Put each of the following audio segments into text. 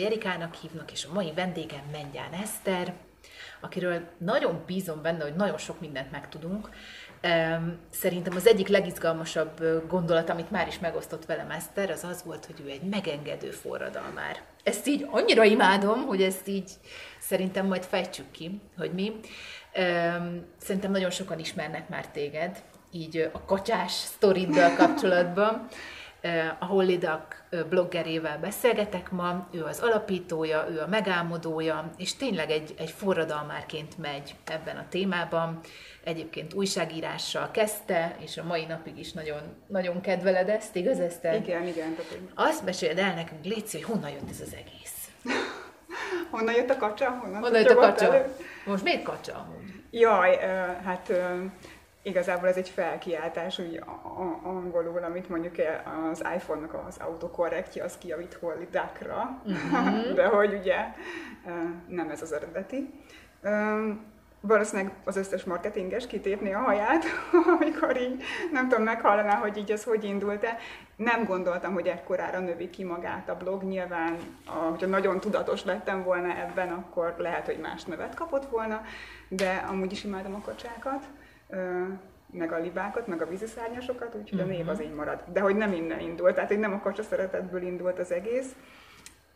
Csereszkai Erikának hívnak, és a mai vendégem Mengyán Eszter, akiről nagyon bízom benne, hogy nagyon sok mindent megtudunk. Szerintem az egyik legizgalmasabb gondolat, amit már is megosztott velem Eszter, az az volt, hogy ő egy megengedő forradalmár. Ezt így annyira imádom, hogy ezt így szerintem majd fejtsük ki, hogy mi. Szerintem nagyon sokan ismernek már téged, így a kacsás sztoriddal kapcsolatban. A Hollidak bloggerével beszélgetek ma, ő az alapítója, ő a megálmodója, és tényleg egy, egy forradalmárként megy ebben a témában. Egyébként újságírással kezdte, és a mai napig is nagyon, nagyon kedveled ezt, igaz Eszter? Igen, igen. Azt meséld el nekünk, Léci, hogy honnan jött ez az egész? honnan jött a kacsa? Honnan, honnan jött a kacsa? Most miért kacsa amúgy? Jaj, hát igazából ez egy felkiáltás, úgy angolul, amit mondjuk az iPhone-nak az autokorrektje, az kijavít holidakra, mm-hmm. de hogy ugye nem ez az eredeti. Valószínűleg az összes marketinges kitépni a haját, amikor így nem tudom, meghallaná, hogy így ez hogy indult-e. Nem gondoltam, hogy ekkorára növi ki magát a blog. Nyilván, hogyha nagyon tudatos lettem volna ebben, akkor lehet, hogy más nevet kapott volna, de amúgy is imádom a kocsákat meg a libákat, meg a víziszárnyasokat, úgyhogy uh-huh. a név az mhm. így marad. De hogy nem innen indult, tehát hogy nem a kacsa szeretetből indult az egész.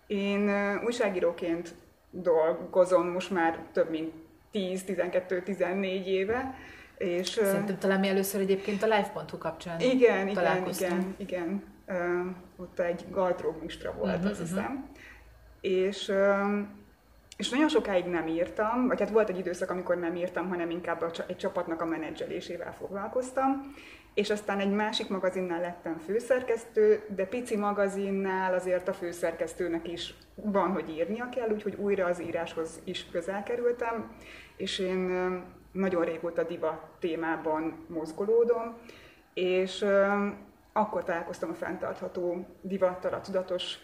Én újságíróként dolgozom most már több mint 10-12-14 éve, és, Szerintem talán mi először egyébként a live.hu kapcsán Igen, igen, igen, igen. Uh, ott egy gardróbmistra volt, uh-huh, azt mhm. hiszem. Uh-huh. És uh, és nagyon sokáig nem írtam, vagy hát volt egy időszak, amikor nem írtam, hanem inkább egy csapatnak a menedzselésével foglalkoztam, és aztán egy másik magazinnál lettem főszerkesztő, de pici magazinnál azért a főszerkesztőnek is van, hogy írnia kell, úgyhogy újra az íráshoz is közel kerültem, és én nagyon régóta divat témában mozgolódom, és akkor találkoztam a fenntartható divattal, a tudatos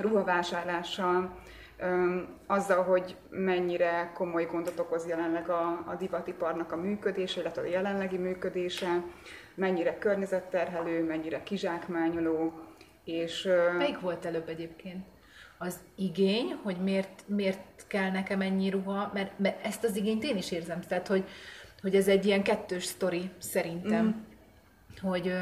ruhavásárlással, azzal, hogy mennyire komoly gondot okoz jelenleg a, a divatiparnak a működése, illetve a jelenlegi működése, mennyire környezetterhelő, mennyire kizsákmányoló, és... Melyik volt előbb egyébként? Az igény, hogy miért, miért kell nekem ennyi ruha, mert, mert ezt az igényt én is érzem, tehát hogy, hogy ez egy ilyen kettős sztori szerintem, mm. hogy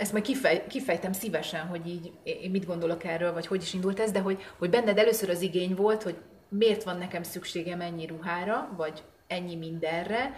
ezt majd kifej, kifejtem szívesen, hogy így én mit gondolok erről, vagy hogy is indult ez, de hogy, hogy benned először az igény volt, hogy miért van nekem szükségem ennyi ruhára, vagy ennyi mindenre,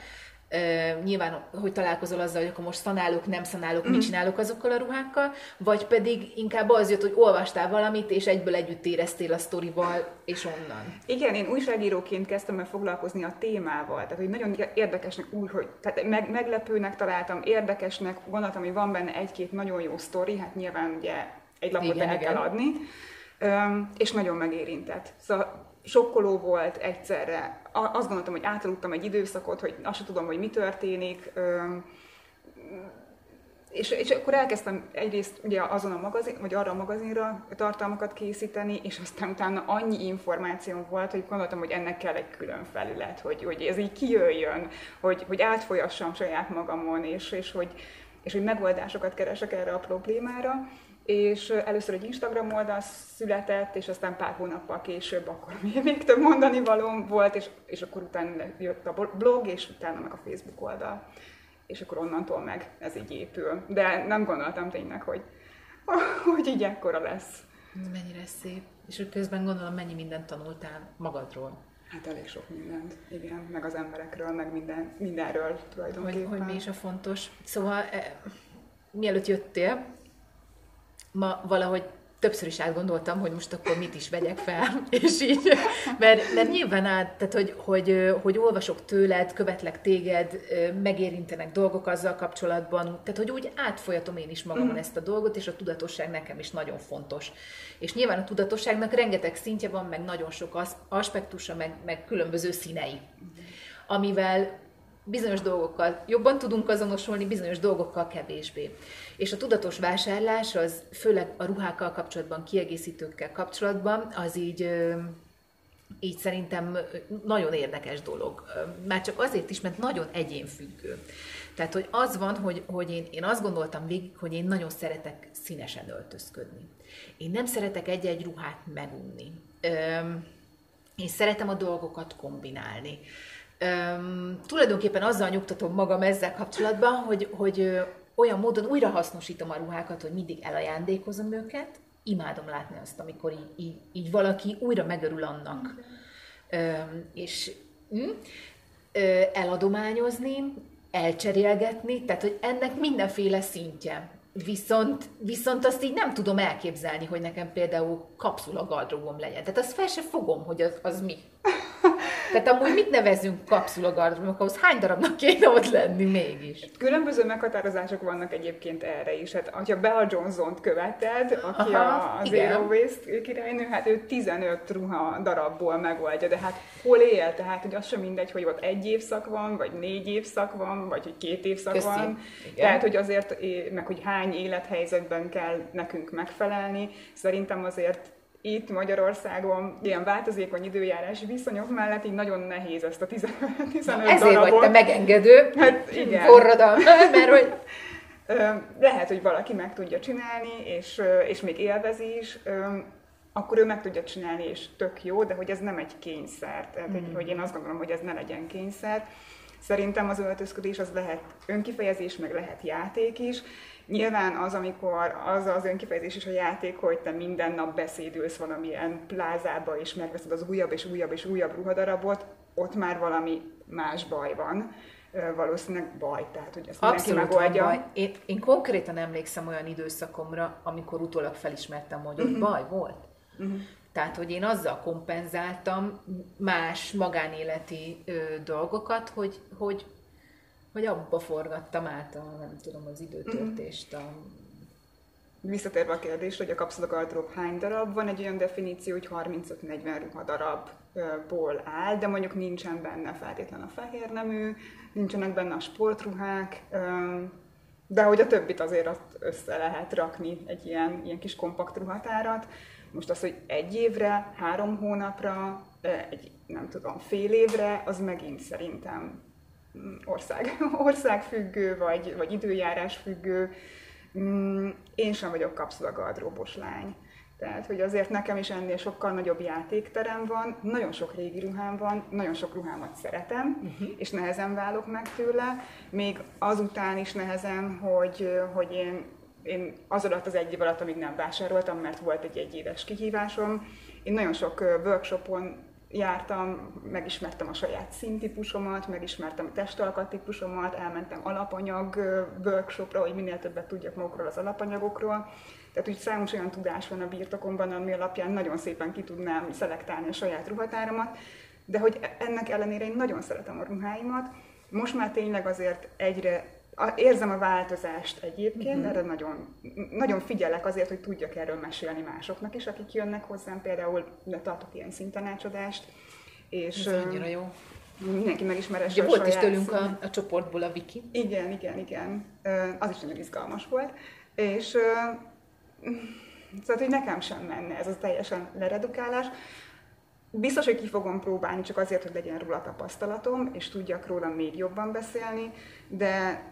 nyilván, hogy találkozol azzal, hogy akkor most szanálok, nem szanálok, mm. mit csinálok azokkal a ruhákkal, vagy pedig inkább az jött, hogy olvastál valamit, és egyből együtt éreztél a sztorival, és onnan. Igen, én újságíróként kezdtem el foglalkozni a témával, tehát hogy nagyon érdekesnek úgy, hogy tehát meg, meglepőnek találtam, érdekesnek, gondoltam, hogy van benne egy-két nagyon jó sztori, hát nyilván ugye egy lapot igen, el kell adni, és nagyon megérintett. Szóval sokkoló volt egyszerre. Azt gondoltam, hogy átaludtam egy időszakot, hogy azt sem tudom, hogy mi történik. És, és akkor elkezdtem egyrészt ugye azon a magazin, vagy arra a magazinra tartalmakat készíteni, és aztán utána annyi információ volt, hogy gondoltam, hogy ennek kell egy külön felület, hogy, hogy ez így kijöjjön, hogy, hogy átfolyassam saját magamon, és, és, hogy, és hogy megoldásokat keresek erre a problémára és először egy Instagram oldal született, és aztán pár hónappal később akkor még több mondani valóm volt, és, és akkor utána jött a blog, és utána meg a Facebook oldal. És akkor onnantól meg ez így épül. De nem gondoltam tényleg, hogy, hogy így ekkora lesz. Mennyire szép. És közben gondolom, mennyi mindent tanultál magadról. Hát elég sok mindent, igen, meg az emberekről, meg minden, mindenről tulajdonképpen. Hogy, hogy mi is a fontos. Szóval, e, mielőtt jöttél, ma valahogy többször is átgondoltam, hogy most akkor mit is vegyek fel, és így, mert, mert nyilván át, tehát hogy, hogy, hogy olvasok tőled, követlek téged, megérintenek dolgok azzal kapcsolatban, tehát hogy úgy átfolyatom én is magamon mm. ezt a dolgot, és a tudatosság nekem is nagyon fontos. És nyilván a tudatosságnak rengeteg szintje van, meg nagyon sok aspektusa, meg, meg különböző színei, amivel bizonyos dolgokkal jobban tudunk azonosulni, bizonyos dolgokkal kevésbé. És a tudatos vásárlás az főleg a ruhákkal kapcsolatban, kiegészítőkkel kapcsolatban, az így így szerintem nagyon érdekes dolog. Már csak azért is, mert nagyon egyénfüggő. Tehát, hogy az van, hogy, hogy én, én azt gondoltam végig, hogy én nagyon szeretek színesen öltözködni. Én nem szeretek egy-egy ruhát megunni. Öm, én szeretem a dolgokat kombinálni. Öm, tulajdonképpen azzal nyugtatom magam ezzel kapcsolatban, hogy, hogy olyan módon újra hasznosítom a ruhákat, hogy mindig elajándékozom őket, imádom látni azt, amikor így, így, így valaki újra megörül annak. Ö, és hm, ö, eladományozni, elcserélgetni, tehát hogy ennek mindenféle szintje. Viszont, viszont azt így nem tudom elképzelni, hogy nekem például kapszula gardróbom legyen. Tehát azt fel se fogom, hogy az, az mi. Tehát amúgy mit nevezünk kapszulagardróbnak, ahhoz hány darabnak kéne ott lenni mégis? Különböző meghatározások vannak egyébként erre is. Hát, ha Bella Johnson-t követed, aki Aha, a Zero Waste királynő, hát ő 15 ruha darabból megoldja, de hát hol él? Tehát, hogy az sem mindegy, hogy ott egy évszak van, vagy négy évszak van, vagy hogy két évszak Köszi. van. Igen. Tehát, hogy azért, meg hogy hány élethelyzetben kell nekünk megfelelni. Szerintem azért itt Magyarországon ilyen változékony időjárás viszonyok mellett így nagyon nehéz ezt a 15, 15 Na, Ezért darabot. vagy te megengedő, hát igen. forradalma, mert hogy... Lehet, hogy valaki meg tudja csinálni, és, és még élvezi is, akkor ő meg tudja csinálni, és tök jó, de hogy ez nem egy kényszer. Tehát, mm. hogy én azt gondolom, hogy ez ne legyen kényszer. Szerintem az öltözködés az lehet önkifejezés, meg lehet játék is, Nyilván az, amikor az az önkifejezés is a játék, hogy te minden nap beszédülsz valamilyen plázába, és megveszed az újabb és újabb és újabb ruhadarabot, ott már valami más baj van valószínűleg baj, tehát hogy ezt Abszolút megoldja. Baj. Én, én konkrétan emlékszem olyan időszakomra, amikor utólag felismertem, hogy uh-huh. baj volt. Uh-huh. Tehát, hogy én azzal kompenzáltam más magánéleti ö, dolgokat, hogy, hogy hogy abba forgattam át a, nem tudom, az időtöltést. A... Visszatérve a kérdésre, hogy a kapszulagardrób hány darab, van egy olyan definíció, hogy 35-40 ruha darabból áll, de mondjuk nincsen benne feltétlen a fehér nemű, nincsenek benne a sportruhák, de hogy a többit azért azt össze lehet rakni egy ilyen, ilyen kis kompakt ruhatárat. Most az, hogy egy évre, három hónapra, egy nem tudom, fél évre, az megint szerintem ország, országfüggő, vagy, vagy időjárás függő. Mm, én sem vagyok kapszulagardróbos lány. Tehát, hogy azért nekem is ennél sokkal nagyobb játékterem van, nagyon sok régi ruhám van, nagyon sok ruhámat szeretem, uh-huh. és nehezen válok meg tőle. Még azután is nehezem, hogy, hogy én, én az alatt az egy év alatt, amíg nem vásároltam, mert volt egy egyéves kihívásom, én nagyon sok workshopon jártam, megismertem a saját színtípusomat, megismertem a testalkattípusomat, elmentem alapanyag workshopra, hogy minél többet tudjak magukról az alapanyagokról. Tehát úgy számos olyan tudás van a birtokomban, ami alapján nagyon szépen ki tudnám szelektálni a saját ruhatáramat, de hogy ennek ellenére én nagyon szeretem a ruháimat. Most már tényleg azért egyre érzem a változást egyébként, uh-huh. erre nagyon, nagyon figyelek azért, hogy tudjak erről mesélni másoknak is, akik jönnek hozzám, például tartok ilyen szintanácsodást. És, Ez annyira jó. Mindenki megismeresse Ugye a volt is tőlünk a, a csoportból a Viki. Igen, igen, igen. Az is nagyon izgalmas volt. És szóval, hogy nekem sem menne ez a teljesen leredukálás. Biztos, hogy ki fogom próbálni, csak azért, hogy legyen róla tapasztalatom, és tudjak róla még jobban beszélni, de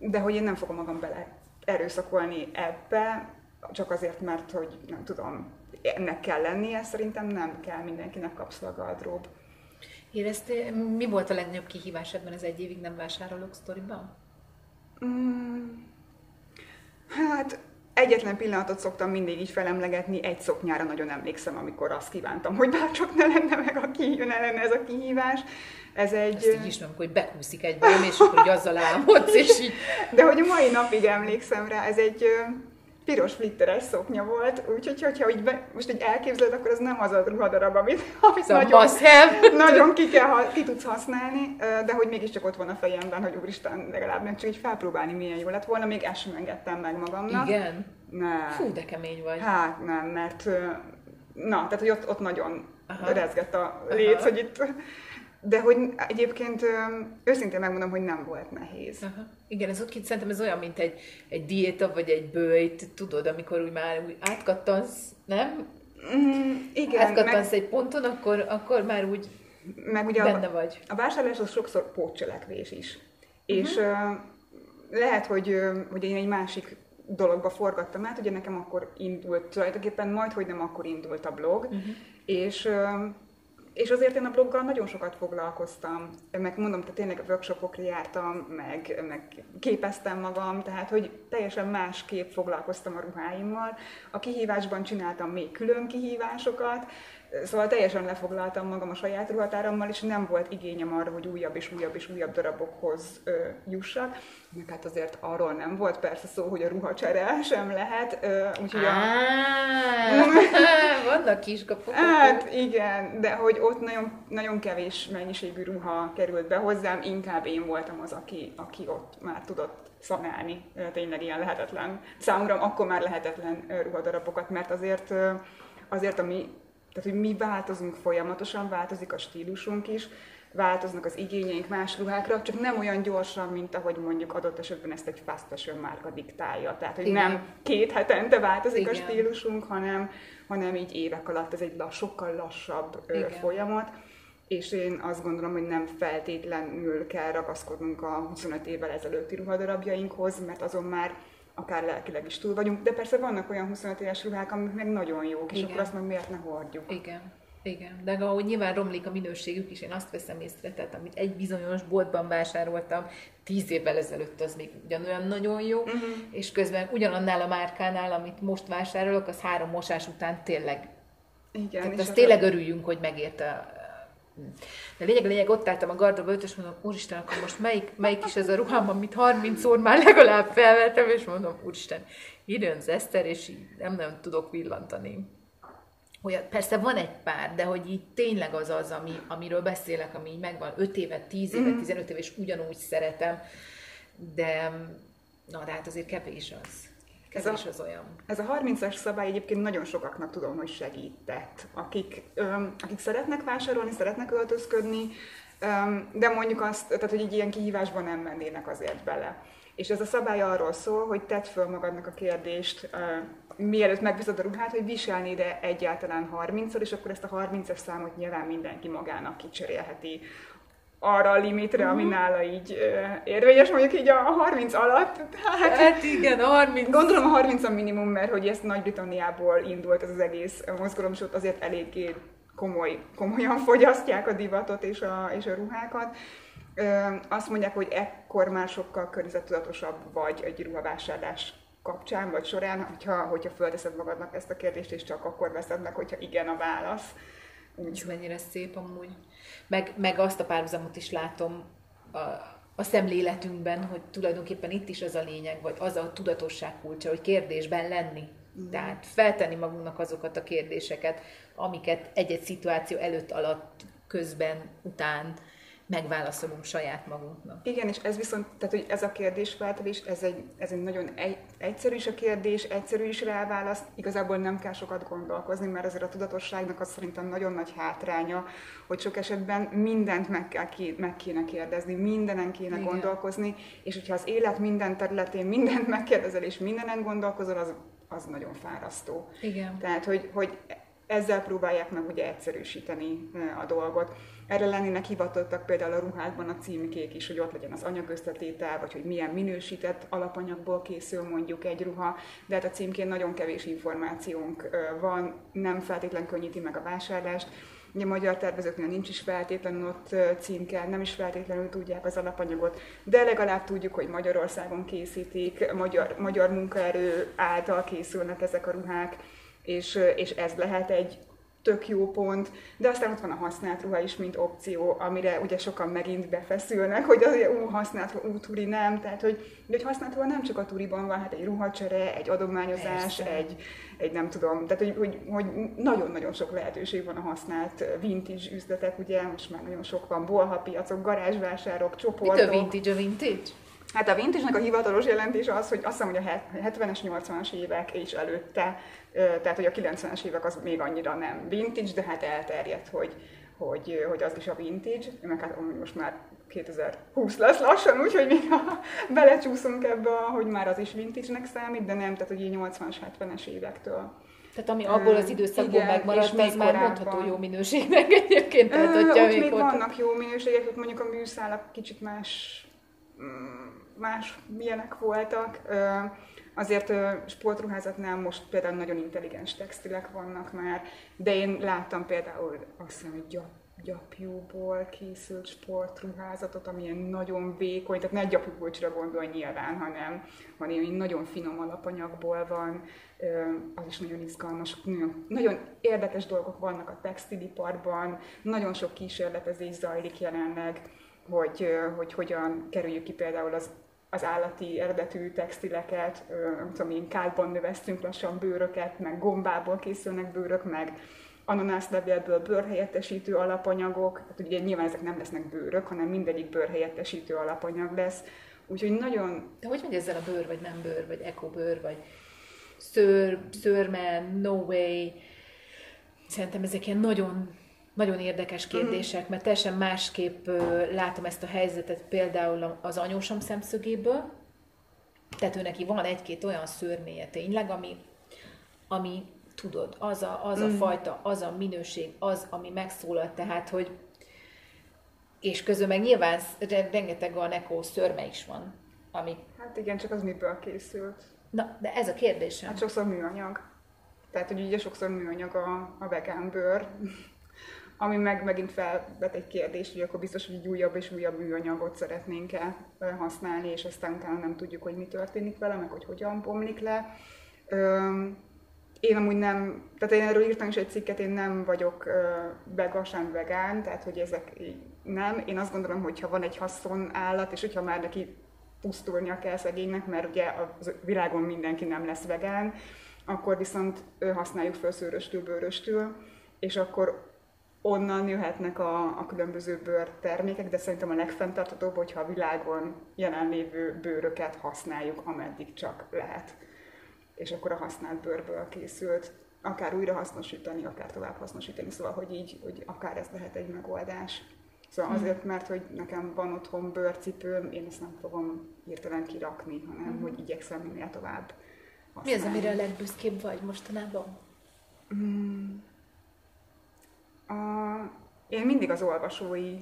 de hogy én nem fogom magam bele erőszakolni ebbe, csak azért, mert hogy nem tudom, ennek kell lennie, szerintem nem kell mindenkinek kapszulagardrób. Éreztél, mi volt a legnagyobb kihívás ebben az egy évig nem vásárolók sztoriban? Mm, hát egyetlen pillanatot szoktam mindig így felemlegetni, egy szoknyára nagyon emlékszem, amikor azt kívántam, hogy bárcsak ne lenne meg, aki jön lenne ez a kihívás. Ez egy... Ezt így ismerem, hogy bekúszik egy bőm, és akkor azzal álmodsz, és így... De hogy a mai napig emlékszem rá, ez egy piros flitteres szoknya volt, úgyhogy hogyha úgy be, most egy elképzeled, akkor ez nem az a ruhadarab, amit, amit szóval nagyon, nagyon ki, kell, ki tudsz használni, de hogy mégiscsak ott van a fejemben, hogy úristen, legalább meg csak így felpróbálni, milyen jó lett volna, még ezt sem engedtem meg magamnak. Igen? Ne. Fú, de kemény vagy. Hát nem, mert na, tehát hogy ott, ott nagyon Aha. rezgett a léc, Aha. hogy itt de hogy egyébként őszintén megmondom, hogy nem volt nehéz. Aha. Igen, ez ott szerintem ez olyan, mint egy, egy diéta vagy egy bőjt, tudod, amikor úgy már úgy átkattansz, nem? Mm, igen. Átkattansz meg... egy ponton, akkor, akkor már úgy meg ugye benne a, vagy. A vásárlás az sokszor pótcselekvés is. Uh-huh. És uh, lehet, hogy, hogy én egy másik dologba forgattam át, ugye nekem akkor indult, tulajdonképpen majd, hogy nem akkor indult a blog, uh-huh. és és azért én a bloggal nagyon sokat foglalkoztam, meg mondom, tehát tényleg workshopokra jártam, meg, meg képeztem magam, tehát hogy teljesen másképp foglalkoztam a ruháimmal. A kihívásban csináltam még külön kihívásokat, Szóval teljesen lefoglaltam magam a saját ruhatárammal, és nem volt igényem arra, hogy újabb és újabb és újabb darabokhoz ö, jussak. Meg hát azért arról nem volt persze szó, hogy a ruhacsere sem lehet. Ö, úgyhogy a... Vannak kiskapuk. Hát igen, de hogy ott nagyon, nagyon kevés mennyiségű ruha került be hozzám, inkább én voltam az, aki, aki ott már tudott szanálni tényleg ilyen lehetetlen, számomra akkor már lehetetlen ruhadarabokat, mert azért, azért ami tehát, hogy mi változunk folyamatosan, változik a stílusunk is, változnak az igényeink más ruhákra, csak nem olyan gyorsan, mint ahogy mondjuk adott esetben ezt egy fast fashion márka diktálja. Tehát, hogy Igen. nem két hetente változik Igen. a stílusunk, hanem, hanem így évek alatt ez egy lass, sokkal lassabb Igen. folyamat. És én azt gondolom, hogy nem feltétlenül kell ragaszkodnunk a 25 évvel ezelőtti ruhadarabjainkhoz, mert azon már akár lelkileg is túl vagyunk, de persze vannak olyan 25 éves ruhák, amik meg nagyon jók, és Igen. akkor azt meg miért ne hordjuk. Igen. Igen, de ahogy nyilván romlik a minőségük is, én azt veszem észre, tehát amit egy bizonyos boltban vásároltam tíz évvel ezelőtt, az még ugyanolyan nagyon jó, uh-huh. és közben ugyanannál a márkánál, amit most vásárolok, az három mosás után tényleg igen, tehát azt tényleg örüljünk, hogy megérte de lényeg, lényeg, ott álltam a gardróba és mondom, úristen, akkor most melyik, melyik is ez a ruhám, amit 30-szor már legalább felvettem, és mondom, úristen, időn Eszter, és így nem nagyon tudok villantani. Olyan, persze van egy pár, de hogy így tényleg az az, ami, amiről beszélek, ami így megvan 5 éve, 10 éve, 15 mhm. éve, és ugyanúgy szeretem, de na, de hát azért kevés az. Ez a, az olyan. Ez a 30-as szabály egyébként nagyon sokaknak tudom, hogy segített, akik, öm, akik szeretnek vásárolni, szeretnek öltözködni, öm, de mondjuk azt, tehát hogy így ilyen kihívásban nem mennének azért bele. És ez a szabály arról szól, hogy tedd föl magadnak a kérdést, öm, mielőtt megviszed a ruhát, hogy viselni ide egyáltalán 30-szor, és akkor ezt a 30-es számot nyilván mindenki magának kicserélheti arra a limitre, uh-huh. ami mhm. nála így érvényes, mondjuk így a 30 alatt. Tehát, hát igen, a 30. Gondolom a 30 a minimum, mert hogy ezt Nagy-Britanniából indult ez az egész mozgalom, és ott azért eléggé komoly, komolyan fogyasztják a divatot és a, és a ruhákat. Uh, azt mondják, hogy ekkor már sokkal környezettudatosabb vagy egy ruhavásárlás kapcsán, vagy során, hogyha, hogyha fölteszed magadnak ezt a kérdést, és csak akkor veszed meg, hogyha igen a válasz. Ez mennyire szép amúgy. Meg, meg azt a párhuzamot is látom a, a szemléletünkben, hogy tulajdonképpen itt is az a lényeg, vagy az a tudatosság kulcsa, hogy kérdésben lenni. Mm. Tehát feltenni magunknak azokat a kérdéseket, amiket egy-egy szituáció előtt, alatt, közben, után megválaszolunk saját magunknak. Igen, és ez viszont, tehát hogy ez a kérdésfeltevés, ez egy, ez egy nagyon egy, egyszerű is a kérdés, egyszerű is rá a válasz, igazából nem kell sokat gondolkozni, mert azért a tudatosságnak az szerintem nagyon nagy hátránya, hogy sok esetben mindent meg, kell, meg kéne kérdezni, mindenen kéne Igen. gondolkozni, és hogyha az élet minden területén mindent megkérdezel, és mindenen gondolkozol, az, az nagyon fárasztó. Igen. Tehát, hogy, hogy ezzel próbálják meg ugye egyszerűsíteni a dolgot. Erre lennének hivatottak például a ruhákban a címkék is, hogy ott legyen az anyagösszetétel, vagy hogy milyen minősített alapanyagból készül mondjuk egy ruha, de hát a címkén nagyon kevés információnk van, nem feltétlen könnyíti meg a vásárlást. Ugye magyar tervezőknél nincs is feltétlenül ott címke, nem is feltétlenül tudják az alapanyagot, de legalább tudjuk, hogy Magyarországon készítik, magyar, magyar munkaerő által készülnek ezek a ruhák, és, és ez lehet egy tök jó pont, de aztán ott van a használt ruha is, mint opció, amire ugye sokan megint befeszülnek, hogy azért ú, használt ú, turi nem, tehát hogy, hogy használt ruha nem csak a turiban van, hát egy ruhacsere, egy adományozás, egy, egy nem tudom, tehát hogy, hogy, hogy nagyon-nagyon sok lehetőség van a használt vintage üzletek, ugye most már nagyon sok van, bolha piacok, garázsvásárok, csoportok. Mit a vintage a vintage? Hát a vintage a hivatalos jelentés az, hogy azt hiszem, hogy a 70-es, 80-as évek és előtte, tehát hogy a 90-es évek az még annyira nem vintage, de hát elterjedt, hogy, hogy, hogy az is a vintage, meg hát most már 2020 lesz lassan, úgyhogy még ha belecsúszunk ebbe, hogy már az is vintage-nek számít, de nem, tehát hogy így 80-as, 70-es évektől Tehát ami abból az időszakból igen, megmaradt, az már mondható jó minőségnek egyébként. Tehát, Ö, ott még ott... vannak jó minőségek, ott mondjuk a műszálak kicsit más, mm, más milyenek voltak. Azért sportruházatnál most például nagyon intelligens textilek vannak már, de én láttam például azt hiszem, hogy gyap, gyapjúból készült sportruházatot, ami ilyen nagyon vékony, tehát ne gyapjúbolcsra gondol nyilván, hanem, hanem ilyen nagyon finom alapanyagból van, az is nagyon izgalmas, nagyon, nagyon érdekes dolgok vannak a textiliparban, nagyon sok kísérletezés zajlik jelenleg, hogy, hogy hogyan kerüljük ki például az az állati eredetű textileket, nem tudom én, kádban növesztünk lassan bőröket, meg gombából készülnek bőrök, meg ananászlevélből bőrhelyettesítő alapanyagok, tehát ugye nyilván ezek nem lesznek bőrök, hanem mindegyik bőrhelyettesítő alapanyag lesz. Úgyhogy nagyon... De hogy megy ezzel a bőr, vagy nem bőr, vagy ekobőr, vagy szőr, szőrmen, no way? Szerintem ezek ilyen nagyon nagyon érdekes kérdések, mert teljesen másképp látom ezt a helyzetet például az anyósom szemszögéből. Tehát ő neki van egy-két olyan szörméje tényleg, ami, ami tudod, az a, az a mm. fajta, az a minőség, az, ami megszólal, tehát, hogy és közben meg nyilván rengeteg a neko szörme is van, ami... Hát igen, csak az miből készült. Na, de ez a kérdésem. Hát sokszor műanyag. Tehát, hogy ugye sokszor műanyag a, a vegán bőr, ami meg megint felvet egy kérdést, hogy akkor biztos, hogy egy újabb és újabb műanyagot szeretnénk-e használni, és aztán utána nem tudjuk, hogy mi történik vele, meg hogy hogyan bomlik le. Én amúgy nem, tehát én erről írtam is egy cikket, én nem vagyok vega, sem vegán, tehát hogy ezek nem. Én azt gondolom, hogy ha van egy haszon állat, és hogyha már neki pusztulnia kell szegénynek, mert ugye a világon mindenki nem lesz vegán, akkor viszont használjuk fel szőröstől, bőröstől, és akkor onnan jöhetnek a, a különböző bőrtermékek, de szerintem a legfenntartatóbb, hogyha a világon jelenlévő bőröket használjuk, ameddig csak lehet. És akkor a használt bőrből készült, akár újra hasznosítani, akár tovább hasznosítani, szóval, hogy így, hogy akár ez lehet egy megoldás. Szóval hmm. azért, mert hogy nekem van otthon bőrcipőm, én ezt nem fogom hirtelen kirakni, hanem hmm. hogy igyekszem minél tovább használni. Mi az, amire a legbüszkébb vagy mostanában? Hmm a, én mindig az olvasói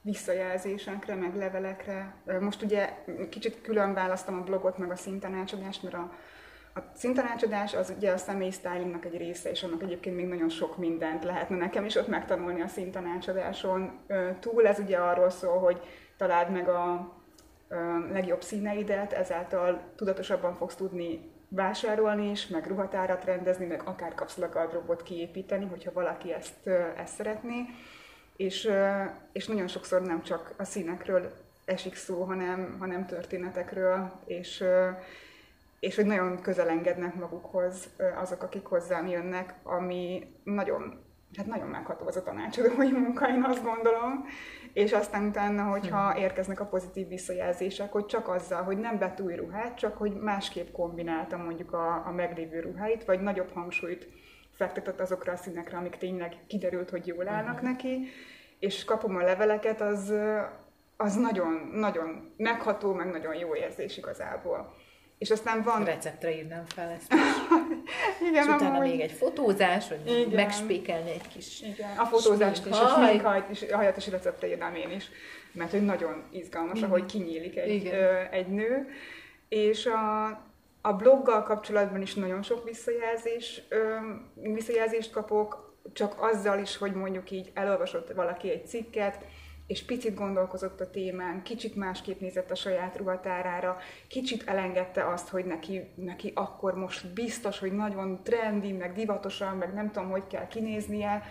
visszajelzésekre, meg levelekre. Most ugye kicsit külön választom a blogot, meg a szintanácsadást, mert a, a szintanácsadás az ugye a személy stylingnak egy része, és annak egyébként még nagyon sok mindent lehetne nekem is ott megtanulni a szintanácsadáson túl. Ez ugye arról szól, hogy találd meg a legjobb színeidet, ezáltal tudatosabban fogsz tudni vásárolni is, meg ruhatárat rendezni, meg akár kapszulagardróbot kiépíteni, hogyha valaki ezt, ezt szeretné. És, és nagyon sokszor nem csak a színekről esik szó, hanem, hanem történetekről, és, és hogy nagyon közel engednek magukhoz azok, akik hozzám jönnek, ami nagyon, hát nagyon megható az a tanácsadói munka, én azt gondolom, és aztán utána, hogyha hmm. érkeznek a pozitív visszajelzések, hogy csak azzal, hogy nem vett új ruhát, csak hogy másképp kombináltam mondjuk a, a meglévő ruháit, vagy nagyobb hangsúlyt fektetett azokra a színekre, amik tényleg kiderült, hogy jól állnak hmm. neki, és kapom a leveleket, az, az nagyon, nagyon megható, meg nagyon jó érzés igazából. És aztán van... Receptre írnám fel ezt is. Igen, és utána amúgy... még egy fotózás, hogy Igen. megspékelni egy kis Igen. A fotózást és a sminkhajt is, a hajat is receptre írnám én is, mert hogy nagyon izgalmas, Igen. ahogy kinyílik egy, ö, egy nő. És a, a bloggal kapcsolatban is nagyon sok visszajelzés, ö, visszajelzést kapok, csak azzal is, hogy mondjuk így elolvasott valaki egy cikket, és picit gondolkozott a témán, kicsit másképp nézett a saját ruhatárára, kicsit elengedte azt, hogy neki, neki akkor most biztos, hogy nagyon trendi, meg divatosan, meg nem tudom, hogy kell kinéznie.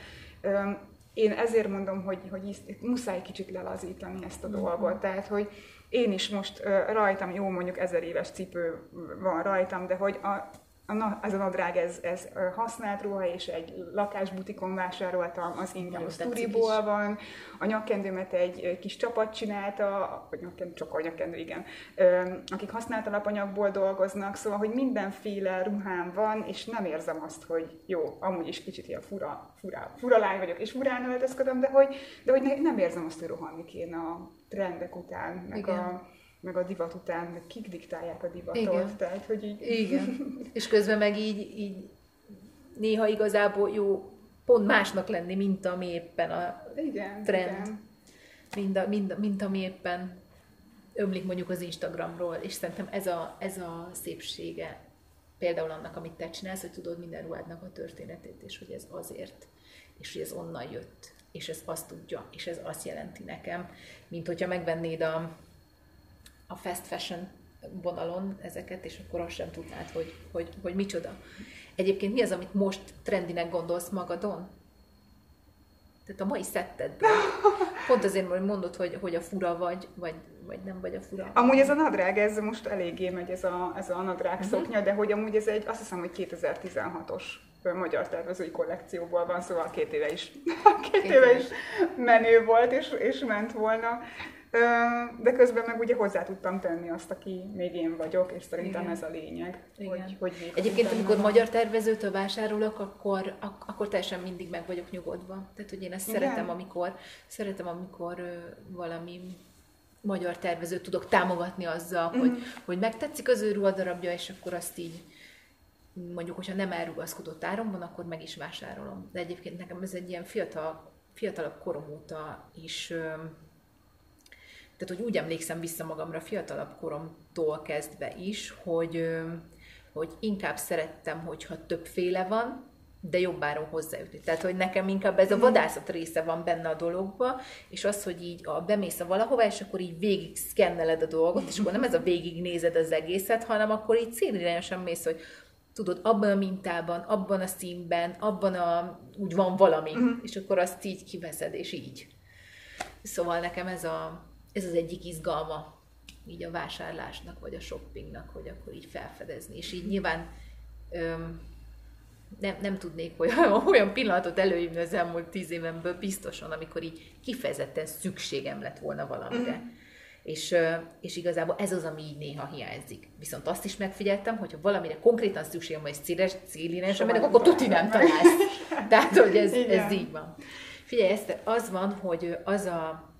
Én ezért mondom, hogy, hogy muszáj kicsit lelazítani ezt a dolgot. Tehát, hogy én is most rajtam, jó mondjuk ezer éves cipő van rajtam, de hogy a, a, a nadrág, ez, ez használt ruha, és egy lakásbutikon vásároltam, az Ingram Sturiból van. A nyakkendőmet egy kis csapat csinálta, vagy nyakkendő, csak a nyakkendő, igen, akik használt alapanyagból dolgoznak, szóval, hogy mindenféle ruhám van, és nem érzem azt, hogy jó, amúgy is kicsit ilyen fura, fura, fura lány vagyok, és furán öltözködöm, de hogy, de hogy nem érzem azt, hogy rohanni kéne a trendek után, meg igen. a meg a divat után, meg kik diktálják a divatot, Igen. tehát hogy így... Igen. És közben meg így, így néha igazából jó pont másnak lenni, mint ami éppen a igen, trend. Igen. Mint, a, mint, mint ami éppen ömlik mondjuk az Instagramról, és szerintem ez a, ez a szépsége például annak, amit te csinálsz, hogy tudod minden ruhádnak a történetét, és hogy ez azért, és hogy ez onnan jött, és ez azt tudja, és ez azt jelenti nekem, mint hogyha megvennéd a, a fast fashion vonalon ezeket, és akkor azt sem tudnád, hogy, hogy, hogy micsoda. Egyébként mi az, amit most trendinek gondolsz magadon? Tehát a mai szettedből. Pont azért, hogy mondod, hogy, hogy a fura vagy, vagy, vagy nem vagy a fura. Amúgy ez a nadrág, ez most eléggé megy ez a, ez a nadrág uh-huh. szoknya, de hogy amúgy ez egy, azt hiszem, hogy 2016-os magyar tervezői kollekcióból van, szóval két éve is, két, két éve is menő volt, és, és ment volna. De közben meg ugye hozzá tudtam tenni azt, aki még én vagyok, és szerintem Igen. ez a lényeg. Igen. Hogy, hogy Egyébként, amikor van. magyar tervezőtől vásárolok, akkor, ak- akkor teljesen mindig meg vagyok nyugodva. Tehát, hogy én ezt Igen. szeretem, amikor, szeretem, amikor valami magyar tervezőt tudok támogatni azzal, mm. hogy, hogy megtetszik az ő ruhadarabja, és akkor azt így mondjuk, hogyha nem elrugaszkodott áron akkor meg is vásárolom. De egyébként nekem ez egy ilyen fiatal, fiatalabb korom óta is tehát hogy úgy emlékszem vissza magamra fiatalabb koromtól kezdve is, hogy, hogy inkább szerettem, hogyha többféle van, de jobbáron hozzájutni. Tehát, hogy nekem inkább ez a mhm. vadászat része van benne a dologba, és az, hogy így a, bemész a valahova, és akkor így végig szkenneled a dolgot, és akkor nem ez a végig nézed az egészet, hanem akkor így célirányosan mész, hogy tudod, abban a mintában, abban a színben, abban a, úgy van valami, uh-huh. és akkor azt így kiveszed, és így. Szóval nekem ez a, ez az egyik izgalma így a vásárlásnak, vagy a shoppingnak, hogy akkor így felfedezni. És így nyilván öm, nem, nem tudnék olyan, olyan pillanatot előhívni az elmúlt tíz évemből biztosan, amikor így kifejezetten szükségem lett volna valamire. Mm. És, és igazából ez az, ami így néha hiányzik. Viszont azt is megfigyeltem, hogy ha valamire konkrétan szükségem van, és céles, célirányos, mennek, akkor tuti nem találsz. Tehát, hogy ez, ez így van. Figyelj, Eszter, az van, hogy az a,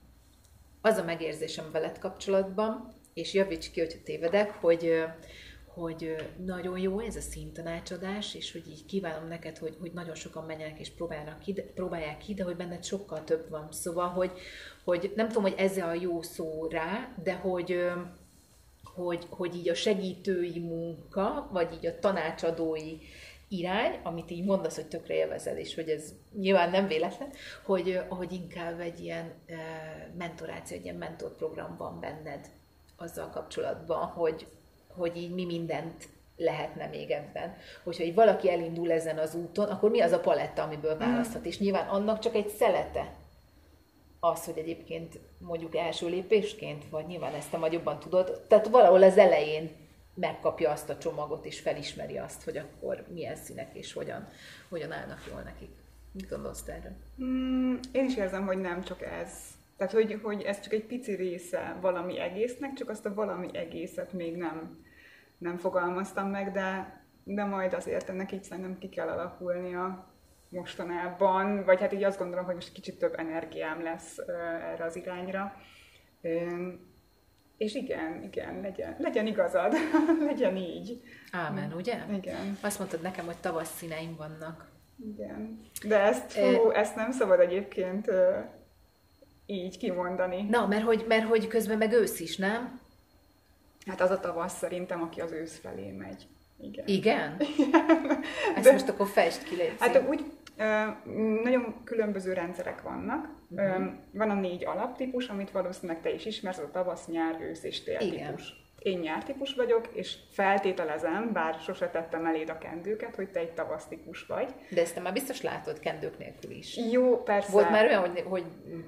az a megérzésem veled kapcsolatban, és javíts ki, hogyha tévedek, hogy, hogy nagyon jó ez a színtanácsadás, és hogy így kívánom neked, hogy, hogy nagyon sokan menjenek és próbálnak ki, próbálják ki, de hogy benned sokkal több van. Szóval, hogy, hogy nem tudom, hogy ez a jó szó rá, de hogy, hogy, hogy így a segítői munka, vagy így a tanácsadói irány, amit így mondasz, hogy tökre élvezed, és hogy ez nyilván nem véletlen, hogy, hogy inkább egy ilyen mentoráció, egy ilyen mentorprogram van benned azzal kapcsolatban, hogy, hogy így mi mindent lehetne még ebben. Hogyha így valaki elindul ezen az úton, akkor mi az a paletta, amiből választhat? És nyilván annak csak egy szelete az, hogy egyébként mondjuk első lépésként, vagy nyilván ezt te majd jobban tudod, tehát valahol az elején megkapja azt a csomagot, és felismeri azt, hogy akkor milyen színek és hogyan, hogyan állnak jól nekik. Mit gondolsz erről? Mm, én is érzem, hogy nem csak ez. Tehát, hogy, hogy ez csak egy pici része valami egésznek, csak azt a valami egészet még nem, nem fogalmaztam meg, de, de majd azért ennek így szerintem ki kell alakulnia mostanában, vagy hát így azt gondolom, hogy most kicsit több energiám lesz erre az irányra. És igen, igen, legyen, legyen igazad, legyen így. Ámen, ugye? Igen. Azt mondtad nekem, hogy tavasz színeim vannak. Igen. De ezt, fú, e... ezt nem szabad egyébként így kimondani. Na, mert hogy, mert hogy közben meg ősz is, nem? Hát az a tavasz szerintem, aki az ősz felé megy. Igen? Igen. Ezt De, most akkor fest ki légy Hát úgy, nagyon különböző rendszerek vannak. Uh-huh. Van a négy alaptípus, amit valószínűleg te is ismersz, a tavasz, nyár, ősz és tél típus. Én nyártípus vagyok, és feltételezem, bár sose tettem eléd a kendőket, hogy te egy tavasztikus vagy. De ezt te már biztos látod kendők nélkül is. Jó, persze. Volt már olyan, hogy, hogy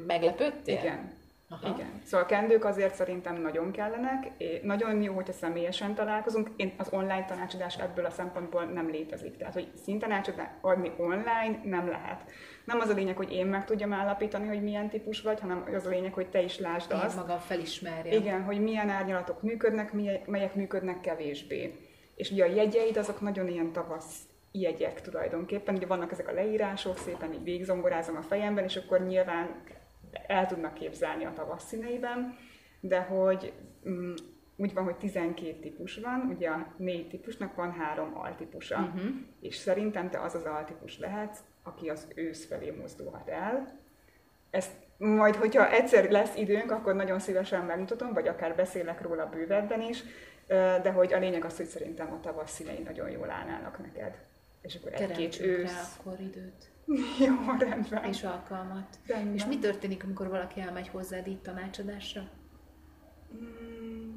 meglepődtél? Igen. Aha. Igen. Szóval a kendők azért szerintem nagyon kellenek. É, nagyon jó, hogyha személyesen találkozunk. Én az online tanácsadás ebből a szempontból nem létezik. Tehát, hogy színtanácsadást adni online nem lehet. Nem az a lényeg, hogy én meg tudjam állapítani, hogy milyen típus vagy, hanem az a lényeg, hogy te is lásd én azt. magam felismerjem. Igen, hogy milyen árnyalatok működnek, melyek működnek kevésbé. És ugye a jegyeid azok nagyon ilyen tavasz jegyek tulajdonképpen. Ugye vannak ezek a leírások, szépen így végzongorázom a fejemben, és akkor nyilván el tudnak képzelni a tavasz színeiben, de hogy mm, úgy van, hogy 12 típus van, ugye a négy típusnak van három altípusa, uh-huh. és szerintem te az az altípus lehetsz, aki az ősz felé mozdulhat el. Ezt majd, hogyha egyszer lesz időnk, akkor nagyon szívesen megmutatom, vagy akár beszélek róla bővebben is, de hogy a lényeg az, hogy szerintem a tavasz színei nagyon jól állnának neked. És akkor egy-két ősz... rá akkor időt. Jó, rendben. És alkalmat. Rendben. És mi történik, amikor valaki elmegy hozzád itt tanácsadásra? Mm,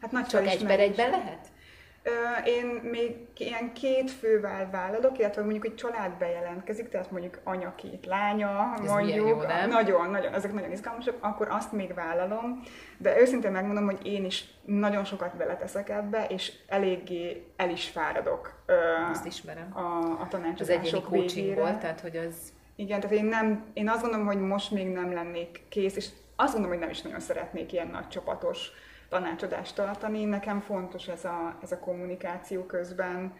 hát nagy Csak egy per egyben lehet? Én még ilyen két fővel vállalok, illetve mondjuk egy család bejelentkezik, tehát mondjuk anya két lánya, Ez mondjuk, jó, nem? nagyon, nagyon, ezek nagyon izgalmasak, akkor azt még vállalom, de őszintén megmondom, hogy én is nagyon sokat beleteszek ebbe, és eléggé el is fáradok azt ismerem. a, a tanácsozások Az egyéni volt, tehát hogy az... Igen, tehát én, nem, én azt gondolom, hogy most még nem lennék kész, és azt gondolom, hogy nem is nagyon szeretnék ilyen nagy csapatos tanácsadást tartani. Nekem fontos ez a, ez a kommunikáció közben,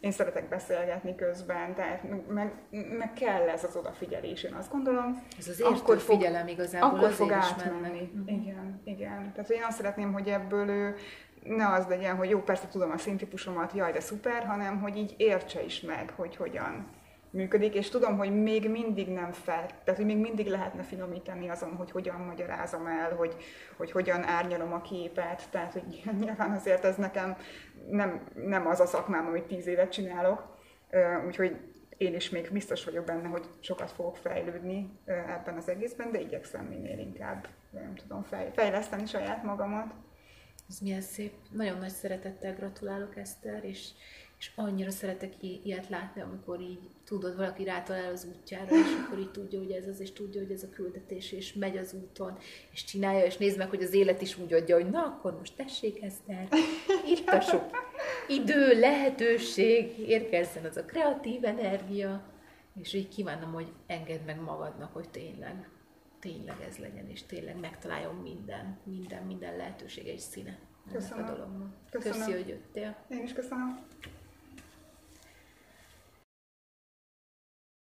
én szeretek beszélgetni közben, tehát meg, meg kell ez az odafigyelés, én azt gondolom. Ez az akkor fog, figyelem igazából Akkor fog átmenni. Uh-huh. Igen, igen. Tehát én azt szeretném, hogy ebből ő ne az legyen, hogy jó, persze tudom a szintípusomat, jaj, de szuper, hanem hogy így értse is meg, hogy hogyan működik, és tudom, hogy még mindig nem fel, tehát hogy még mindig lehetne finomítani azon, hogy hogyan magyarázom el, hogy, hogy hogyan árnyalom a képet, tehát hogy nyilván azért ez nekem nem, nem az a szakmám, amit tíz évet csinálok, úgyhogy én is még biztos vagyok benne, hogy sokat fogok fejlődni ebben az egészben, de igyekszem minél inkább, nem tudom, fejleszteni saját magamat. Ez milyen szép. Nagyon nagy szeretettel gratulálok, Eszter, és és annyira szeretek ilyet látni, amikor így tudod, valaki rátalál az útjára, és akkor így tudja, hogy ez az, és tudja, hogy ez a küldetés, és megy az úton, és csinálja, és nézd meg, hogy az élet is úgy adja, hogy na, akkor most tessék, Eszter, itt a sok idő, lehetőség, érkezzen az a kreatív energia, és így kívánom, hogy engedd meg magadnak, hogy tényleg, tényleg ez legyen, és tényleg megtaláljon minden, minden, minden lehetőség és színe. Köszönöm. a dolognak. Köszönöm. Köszi, hogy jöttél. Én is köszönöm.